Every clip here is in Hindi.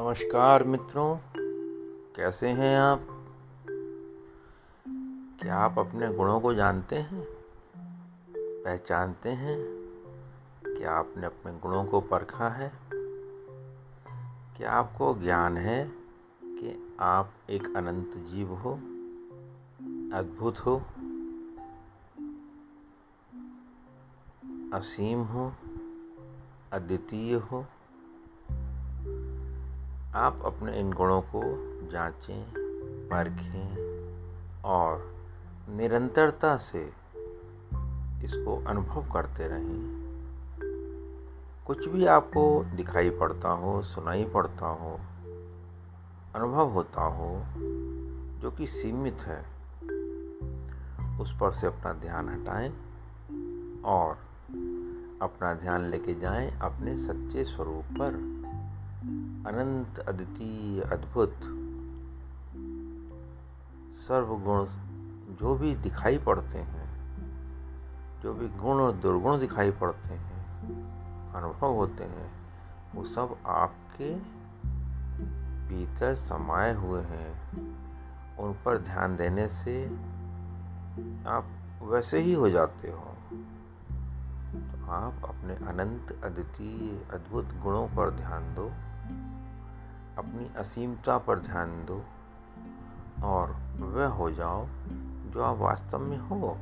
नमस्कार मित्रों, कैसे हैं आप? क्या आप अपने गुणों को जानते हैं? पहचानते हैं? क्या आपने अपने गुणों को परखा है? क्या आपको ज्ञान है कि आप एक अनंत जीव हो, अद्भुत हो, असीम हो, अद्वितीय हो? आप अपने इन गुणों को जांचें, परखें और निरंतरता से इसको अनुभव करते रहें। कुछ भी आपको दिखाई पड़ता हो, सुनाई पड़ता हो, अनुभव होता हो, जो कि सीमित है, उस पर से अपना ध्यान हटाएँ और अपना ध्यान लेके जाएँ अपने सच्चे स्वरूप पर। अनंत अद्वितीय अद्भुत। सर्वगुण जो भी दिखाई पड़ते हैं, जो भी गुण और दुर्गुण दिखाई पड़ते हैं, अनुभव होते हैं, वो सब आपके भीतर समाये हुए हैं। उन पर ध्यान देने से आप वैसे ही हो जाते हो। तो आप अपने अनंत अद्वितीय अद्भुत गुणों पर ध्यान दो। अपनी असीमता पर ध्यान दो और वह हो जाओ जो आप वास्तव में हो।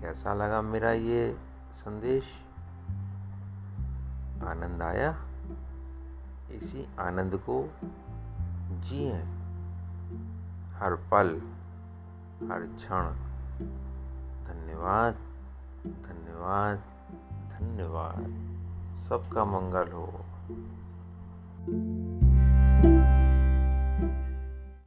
कैसा लगा मेरा ये संदेश? आनंद आया? इसी आनंद को जिए। हर पल, हर क्षण। धन्यवाद धन्यवाद धन्यवाद। सबका मंगल हो। thank you